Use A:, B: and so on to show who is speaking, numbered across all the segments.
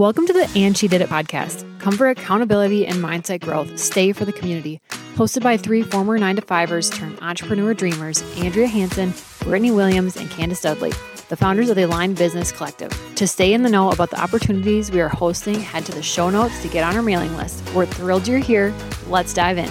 A: Welcome to the And She Did It podcast. Come for accountability and mindset growth. Stay for the community. Hosted by three former nine to fivers turned entrepreneur dreamers, Andrea Hanson, Brittany Williams, and Candace Dudley, the founders of the Aligned Business Collective. To stay in the know about the opportunities we are hosting, head to the show notes to get on our mailing list. We're thrilled you're here. Let's dive in.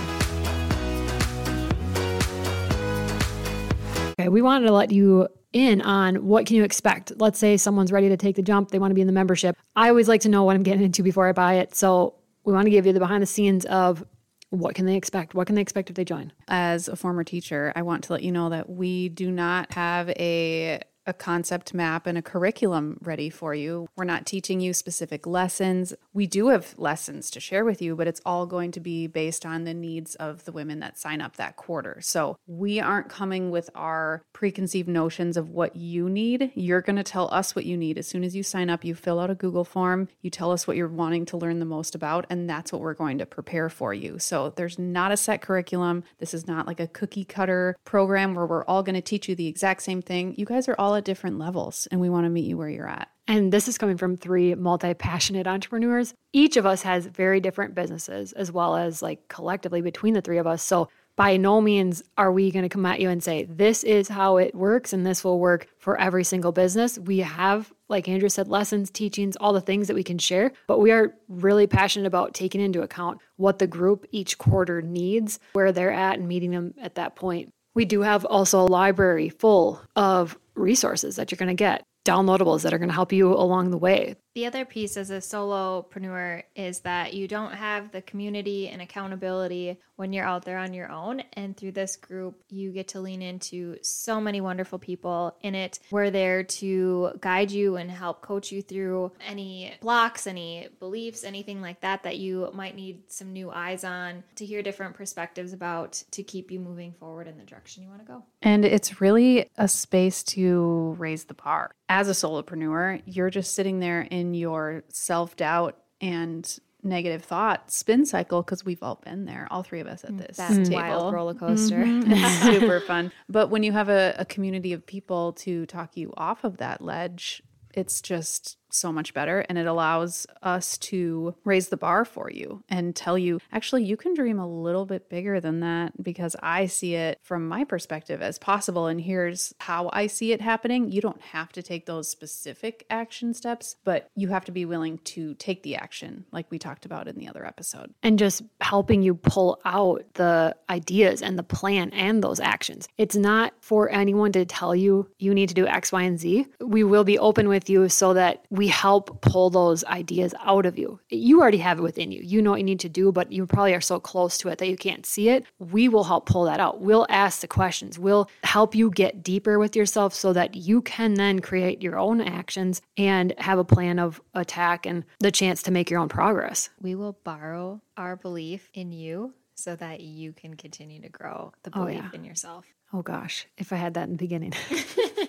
A: Okay, we wanted to let you in on what can you expect. Let's say someone's ready to take the jump, they want to be in the membership. I always like to know what I'm getting into before I buy it. So we want to give you the behind the scenes of what can they expect? What can they expect if they join?
B: As a former teacher, I want to let you know that we do not have a a concept map and a curriculum ready for you. We're not teaching you specific lessons. We do have lessons to share with you, but it's all going to be based on the needs of the women that sign up that quarter. So we aren't coming with our preconceived notions of what you need. You're going to tell us what you need. As soon as you sign up, you fill out a Google form, you tell us what you're wanting to learn the most about, and that's what we're going to prepare for you. So there's not a set curriculum. This is not like a cookie cutter program where we're all going to teach you the exact same thing. You guys are all at different levels and we want to meet you where you're at.
A: And this is coming from three multi passionate entrepreneurs. Each of us has very different businesses, as well as like collectively between the three of us. So, by no means are we going to come at you and say, this is how it works and this will work for every single business. We have, like Andrea said, lessons, teachings, all the things that we can share, but we are really passionate about taking into account what the group each quarter needs, where they're at, and meeting them at that point. We do have also a library full of resources that you're going to get, downloadables that are going to help you along the way.
C: The other piece as a solopreneur is that you don't have the community and accountability when you're out there on your own. And through this group, you get to lean into so many wonderful people in it. We're there to guide you and help coach you through any blocks, any beliefs, anything like that that you might need some new eyes on to hear different perspectives about to keep you moving forward in the direction you want to go.
B: And it's really a space to raise the bar. As a solopreneur, you're just sitting there in your self doubt and negative thought spin cycle because we've all been there, all three of us at this
C: That's
B: table.
C: wild roller coaster.
B: Mm-hmm. It's super fun. But when you have a, a community of people to talk you off of that ledge, it's just so much better and it allows us to raise the bar for you and tell you actually you can dream a little bit bigger than that because I see it from my perspective as possible and here's how I see it happening. You don't have to take those specific action steps but you have to be willing to take the action like we talked about in the other episode.
A: And just helping you pull out the ideas and the plan and those actions. It's not for anyone to tell you you need to do x y and z. We will be open with you so that we help pull those ideas out of you. You already have it within you. You know what you need to do, but you probably are so close to it that you can't see it. We will help pull that out. We'll ask the questions. We'll help you get deeper with yourself so that you can then create your own actions and have a plan of attack and the chance to make your own progress.
C: We will borrow our belief in you so that you can continue to grow the oh, belief oh, yeah. in yourself.
A: Oh gosh, if I had that in the beginning.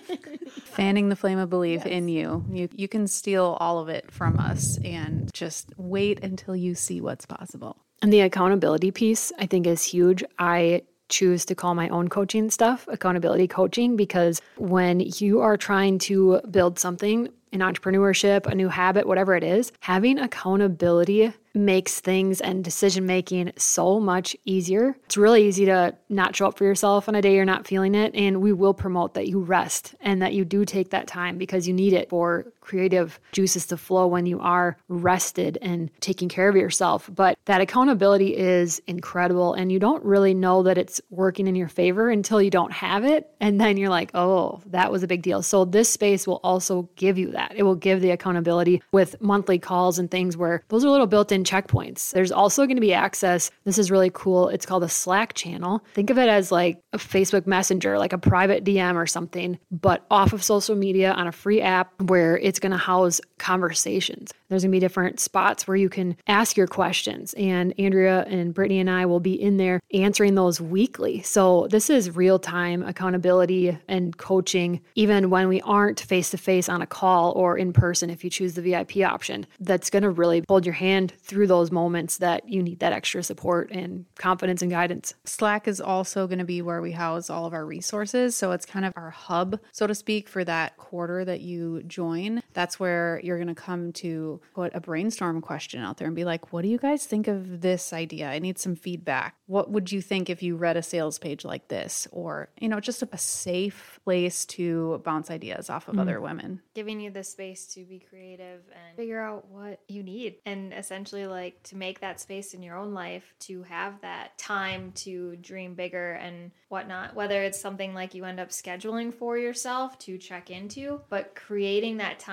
B: fanning the flame of belief yes. in you. You you can steal all of it from us and just wait until you see what's possible.
A: And the accountability piece I think is huge. I choose to call my own coaching stuff accountability coaching because when you are trying to build something in entrepreneurship, a new habit, whatever it is, having accountability makes things and decision making so much easier. It's really easy to not show up for yourself on a day you're not feeling it. And we will promote that you rest and that you do take that time because you need it for creative juices to flow when you are rested and taking care of yourself. But that accountability is incredible. And you don't really know that it's working in your favor until you don't have it. And then you're like, oh, that was a big deal. So this space will also give you that. It will give the accountability with monthly calls and things where those are little built in checkpoints. There's also going to be access. This is really cool. It's called a Slack channel. Think of it as like a Facebook Messenger, like a private DM or something, but off of social media on a free app where it's going to house conversations. There's going to be different spots where you can ask your questions. And Andrea and Brittany and I will be in there answering those weekly. So this is real time accountability and coaching, even when we aren't face to face on a call or in person if you choose the VIP option. That's going to really hold your hand through those moments that you need that extra support and confidence and guidance.
B: Slack is also going to be where we house all of our resources. So it's kind of our hub, so to speak, for that quarter that you join. Online, that's where you're going to come to put a brainstorm question out there and be like, what do you guys think of this idea? I need some feedback. What would you think if you read a sales page like this? Or, you know, just a, a safe place to bounce ideas off of mm. other women.
C: Giving you the space to be creative and figure out what you need. And essentially, like, to make that space in your own life to have that time to dream bigger and whatnot, whether it's something like you end up scheduling for yourself to check into, but creating that time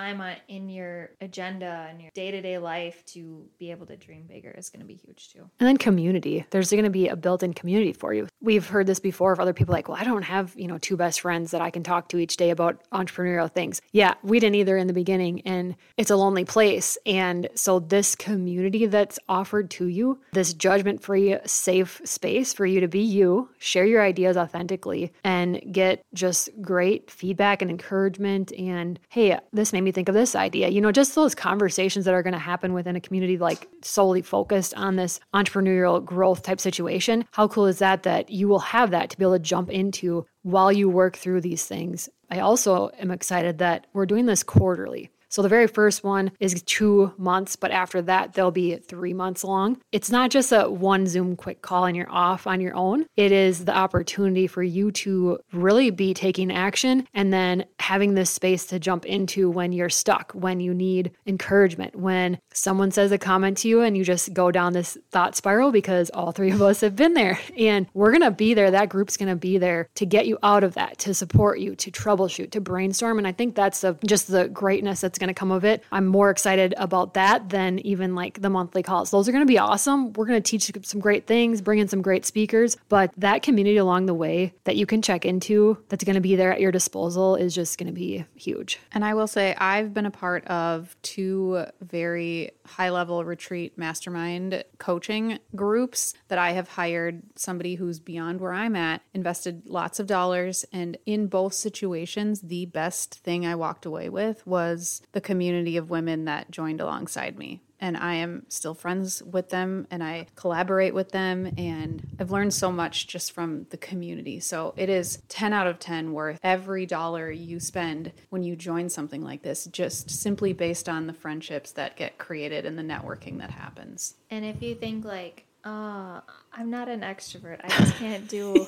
C: in your agenda and your day to day life to be able to dream bigger is going to be huge too.
A: And then community. There's going to be a built in community for you. We've heard this before of other people like, well, I don't have, you know, two best friends that I can talk to each day about entrepreneurial things. Yeah, we didn't either in the beginning. And it's a lonely place. And so, this community that's offered to you, this judgment free, safe space for you to be you, share your ideas authentically, and get just great feedback and encouragement. And hey, this made me think of this idea. You know, just those conversations that are going to happen within a community like solely focused on this entrepreneurial growth type situation. How cool is that that you will have that to be able to jump into while you work through these things? I also am excited that we're doing this quarterly. So the very first one is two months, but after that, they'll be three months long. It's not just a one Zoom quick call and you're off on your own. It is the opportunity for you to really be taking action and then having this space to jump into when you're stuck, when you need encouragement, when someone says a comment to you and you just go down this thought spiral because all three of us have been there. And we're going to be there. That group's going to be there to get you out of that, to support you, to troubleshoot, to brainstorm. And I think that's just the greatness that's going to come of it. I'm more excited about that than even like the monthly calls. Those are going to be awesome. We're going to teach some great things, bring in some great speakers, but that community along the way that you can check into that's going to be there at your disposal is just going to be huge.
B: And I will say, I've been a part of two very high level retreat mastermind coaching groups that I have hired somebody who's beyond where I'm at, invested lots of dollars. And in both situations, the best thing I walked away with was the community of women that joined alongside me and I am still friends with them and I collaborate with them and I've learned so much just from the community. So it is 10 out of 10 worth every dollar you spend when you join something like this just simply based on the friendships that get created and the networking that happens.
C: And if you think like, "Oh, I'm not an extrovert. I just can't do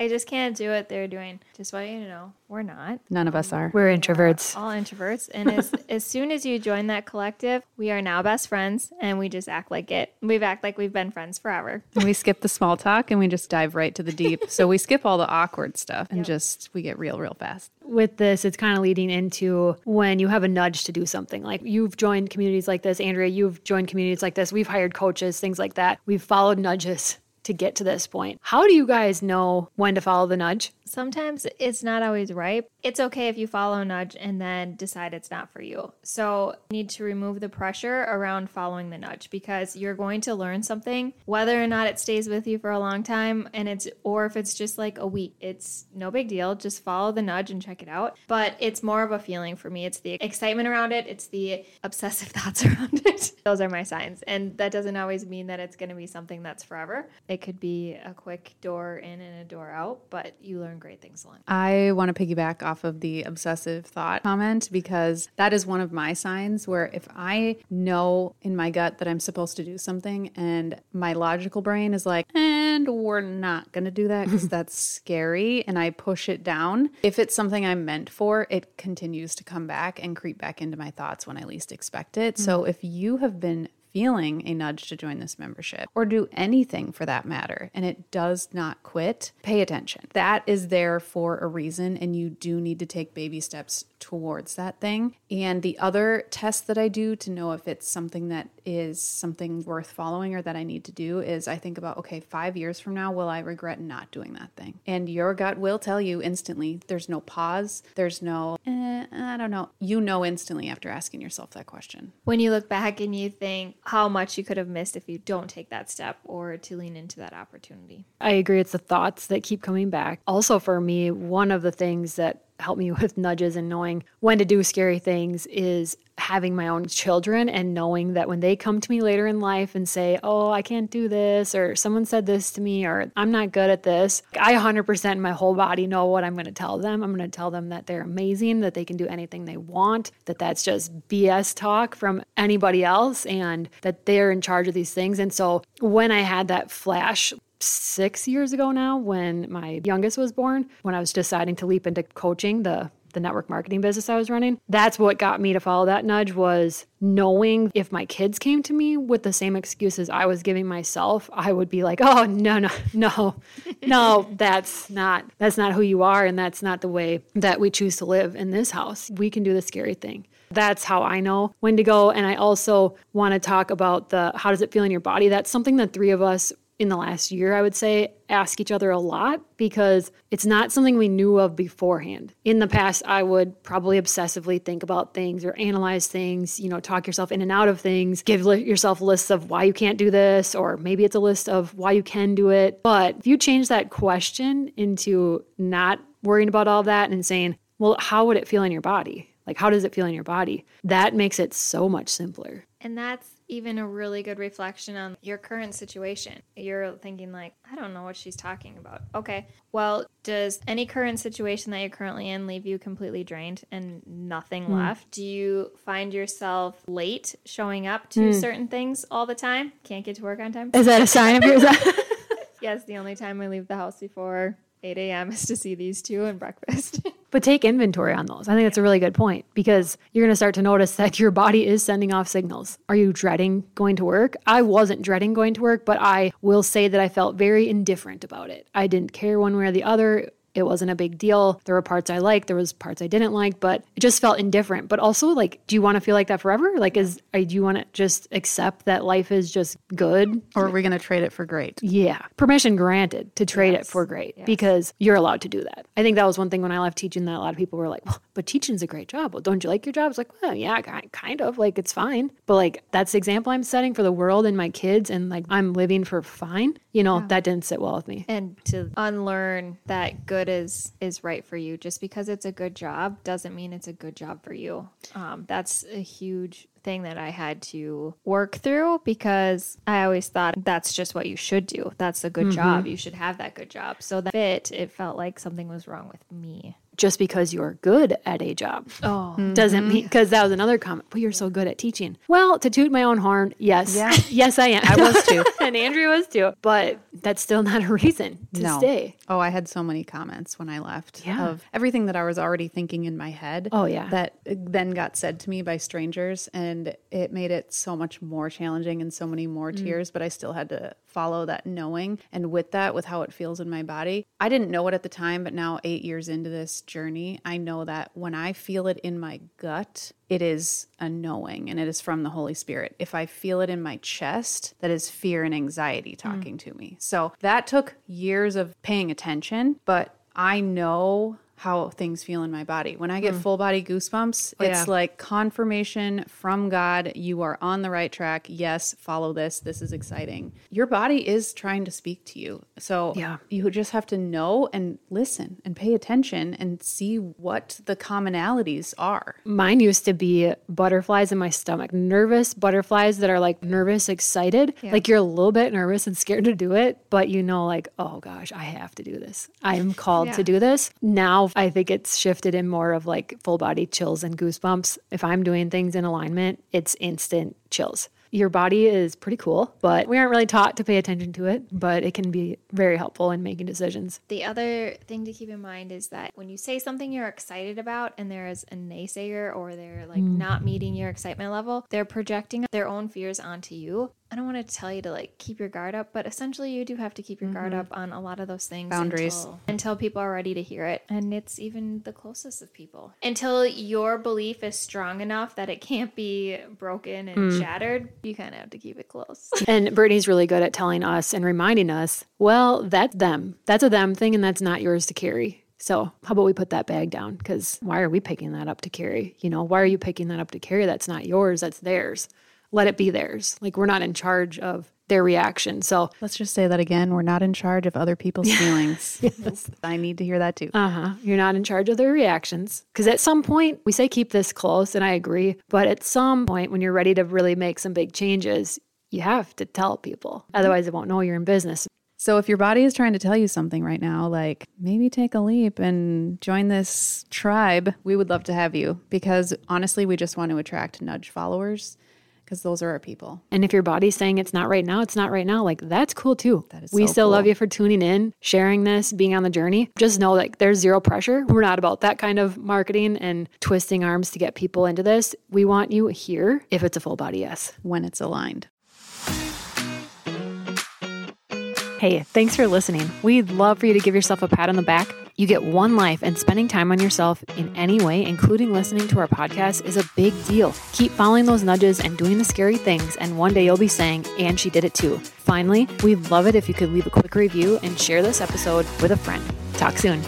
C: I just can't do what they're doing. Just want you to know, we're not.
B: None of us are.
A: We're introverts.
C: All introverts. And as, as soon as you join that collective, we are now best friends and we just act like it. We've act like we've been friends forever.
B: And we skip the small talk and we just dive right to the deep. so we skip all the awkward stuff and yep. just we get real, real fast.
A: With this, it's kind of leading into when you have a nudge to do something. Like you've joined communities like this, Andrea, you've joined communities like this. We've hired coaches, things like that. We've followed nudges to get to this point. How do you guys know when to follow the nudge?
C: Sometimes it's not always right. It's okay if you follow a nudge and then decide it's not for you. So, you need to remove the pressure around following the nudge because you're going to learn something whether or not it stays with you for a long time and it's or if it's just like a week. It's no big deal. Just follow the nudge and check it out. But it's more of a feeling for me. It's the excitement around it, it's the obsessive thoughts around it. Those are my signs. And that doesn't always mean that it's going to be something that's forever. It could be a quick door in and a door out, but you learn great things along.
B: I want to piggyback off of the obsessive thought comment because that is one of my signs where if I know in my gut that I'm supposed to do something and my logical brain is like, and we're not going to do that because that's scary, and I push it down, if it's something I'm meant for, it continues to come back and creep back into my thoughts when I least expect it. Mm-hmm. So if you have been feeling a nudge to join this membership or do anything for that matter and it does not quit, pay attention. That is there for a reason, and you do need to take baby steps towards that thing. And the other test that I do to know if it's something that is something worth following or that I need to do is I think about, okay, five years from now, will I regret not doing that thing? And your gut will tell you instantly. There's no pause, there's no, eh, Eh, I don't know. You know instantly after asking yourself that question.
C: When you look back and you think how much you could have missed if you don't take that step or to lean into that opportunity.
A: I agree. It's the thoughts that keep coming back. Also, for me, one of the things that help me with nudges and knowing when to do scary things is having my own children and knowing that when they come to me later in life and say, Oh, I can't do this, or someone said this to me, or I'm not good at this, I 100% in my whole body know what I'm going to tell them. I'm going to tell them that they're amazing, that they can do anything they want, that that's just BS talk from anybody else, and that they're in charge of these things. And so when I had that flash, six years ago now when my youngest was born when i was deciding to leap into coaching the the network marketing business I was running. That's what got me to follow that nudge was knowing if my kids came to me with the same excuses I was giving myself, I would be like, "Oh, no, no, no. No, that's not that's not who you are and that's not the way that we choose to live in this house. We can do the scary thing." That's how I know when to go and I also want to talk about the how does it feel in your body? That's something that three of us in the last year, I would say, ask each other a lot because it's not something we knew of beforehand. In the past, I would probably obsessively think about things or analyze things, you know, talk yourself in and out of things, give yourself lists of why you can't do this, or maybe it's a list of why you can do it. But if you change that question into not worrying about all that and saying, well, how would it feel in your body? Like, how does it feel in your body? That makes it so much simpler.
C: And that's even a really good reflection on your current situation. You're thinking, like, I don't know what she's talking about. Okay, well, does any current situation that you're currently in leave you completely drained and nothing mm. left? Do you find yourself late showing up to mm. certain things all the time? Can't get to work on time?
A: Is that a sign of yours?
C: yes, the only time I leave the house before 8 a.m. is to see these two and breakfast.
A: But take inventory on those. I think that's a really good point because you're going to start to notice that your body is sending off signals. Are you dreading going to work? I wasn't dreading going to work, but I will say that I felt very indifferent about it. I didn't care one way or the other it wasn't a big deal. There were parts I liked, there was parts I didn't like, but it just felt indifferent. But also, like, do you want to feel like that forever? Like, is I do you want to just accept that life is just good,
B: or are we going to trade it for great?
A: Yeah, permission granted to trade yes. it for great yes. because you're allowed to do that. I think that was one thing when I left teaching that a lot of people were like, "Well, but teaching's a great job. Well, don't you like your job?" It's like, well, yeah, kind of. Like, it's fine, but like that's the example I'm setting for the world and my kids, and like I'm living for fine. You know, yeah. that didn't sit well with me.
C: And to unlearn that good is is right for you. Just because it's a good job doesn't mean it's a good job for you. Um, that's a huge thing that I had to work through because I always thought that's just what you should do. That's a good mm-hmm. job. You should have that good job. So that fit, it felt like something was wrong with me
A: just because you're good at a job oh. doesn't mean because that was another comment. But you're so good at teaching. Well, to toot my own horn, yes, yeah. yes, I am.
B: I was too,
A: and Andrea was too. But that's still not a reason to no. stay.
B: Oh, I had so many comments when I left yeah. of everything that I was already thinking in my head.
A: Oh yeah,
B: that then got said to me by strangers, and it made it so much more challenging and so many more mm. tears. But I still had to follow that knowing, and with that, with how it feels in my body, I didn't know it at the time, but now eight years into this journey, I know that when I feel it in my gut, it is a knowing and it is from the Holy Spirit. If I feel it in my chest, that is fear and anxiety talking mm. to me. So that took years of paying attention, but I know how things feel in my body. When I get mm. full body goosebumps, oh, it's yeah. like confirmation from God you are on the right track. Yes, follow this. This is exciting. Your body is trying to speak to you. So yeah. you just have to know and listen and pay attention and see what the commonalities are.
A: Mine used to be butterflies in my stomach, nervous butterflies that are like nervous, excited. Yeah. Like you're a little bit nervous and scared to do it, but you know, like, oh gosh, I have to do this. I am called yeah. to do this. Now I think it's shifted in more of like full body chills and goosebumps. If I'm doing things in alignment, it's instant chills your body is pretty cool, but we aren't really taught to pay attention to it, but it can be very helpful in making decisions.
C: The other thing to keep in mind is that when you say something you're excited about and there is a naysayer or they're like mm. not meeting your excitement level, they're projecting their own fears onto you. I don't want to tell you to like keep your guard up, but essentially you do have to keep your mm-hmm. guard up on a lot of those things
B: boundaries
C: until, until, people are ready to hear it. And it's even the closest of people. Until your belief is strong enough that it can't be broken and mm. shattered, you kind of have to keep it close.
A: and Brittany's really good at telling us and reminding us, well, that's them. That's a them thing and that's not yours to carry. So, how about we put that bag down? Because why are we picking that up to carry? You know, why are you picking that up to carry? That's not yours, that's theirs let it be theirs. Like we're not in charge of their reaction. So,
B: Let's just say that again. We're not in charge of other people's feelings. I need to hear that too.
A: uh huh, you're not in charge of their reactions. Because at some point, we say keep this close, and I agree. But at some point, when you're ready to really make some big changes, you have to tell people. Otherwise, they won't know you're in business.
B: So if your body is trying to tell you something right now, like maybe take a leap and join this tribe, we would love to have you because honestly, we just want to attract nudge followers because those are our people.
A: And if your body's saying it's not right now, it's not right now. Like that's cool too.
B: That is
A: we
B: so
A: still love you for tuning in, sharing this, being on the journey. Just know that there's zero pressure. We're not about that kind of marketing and twisting arms to get people into this. We want you here if it's a full body yes.
B: when it's aligned.
A: Hey, thanks for listening. We'd love for you to give yourself a pat on the back. You get one life, and spending time on yourself in any way, including listening to our podcast, is a big deal. Keep following those nudges and doing the scary things, and one day you'll be saying, and she did it too. Finally, we'd love it if you could leave a quick review and share this episode with a friend. Talk soon.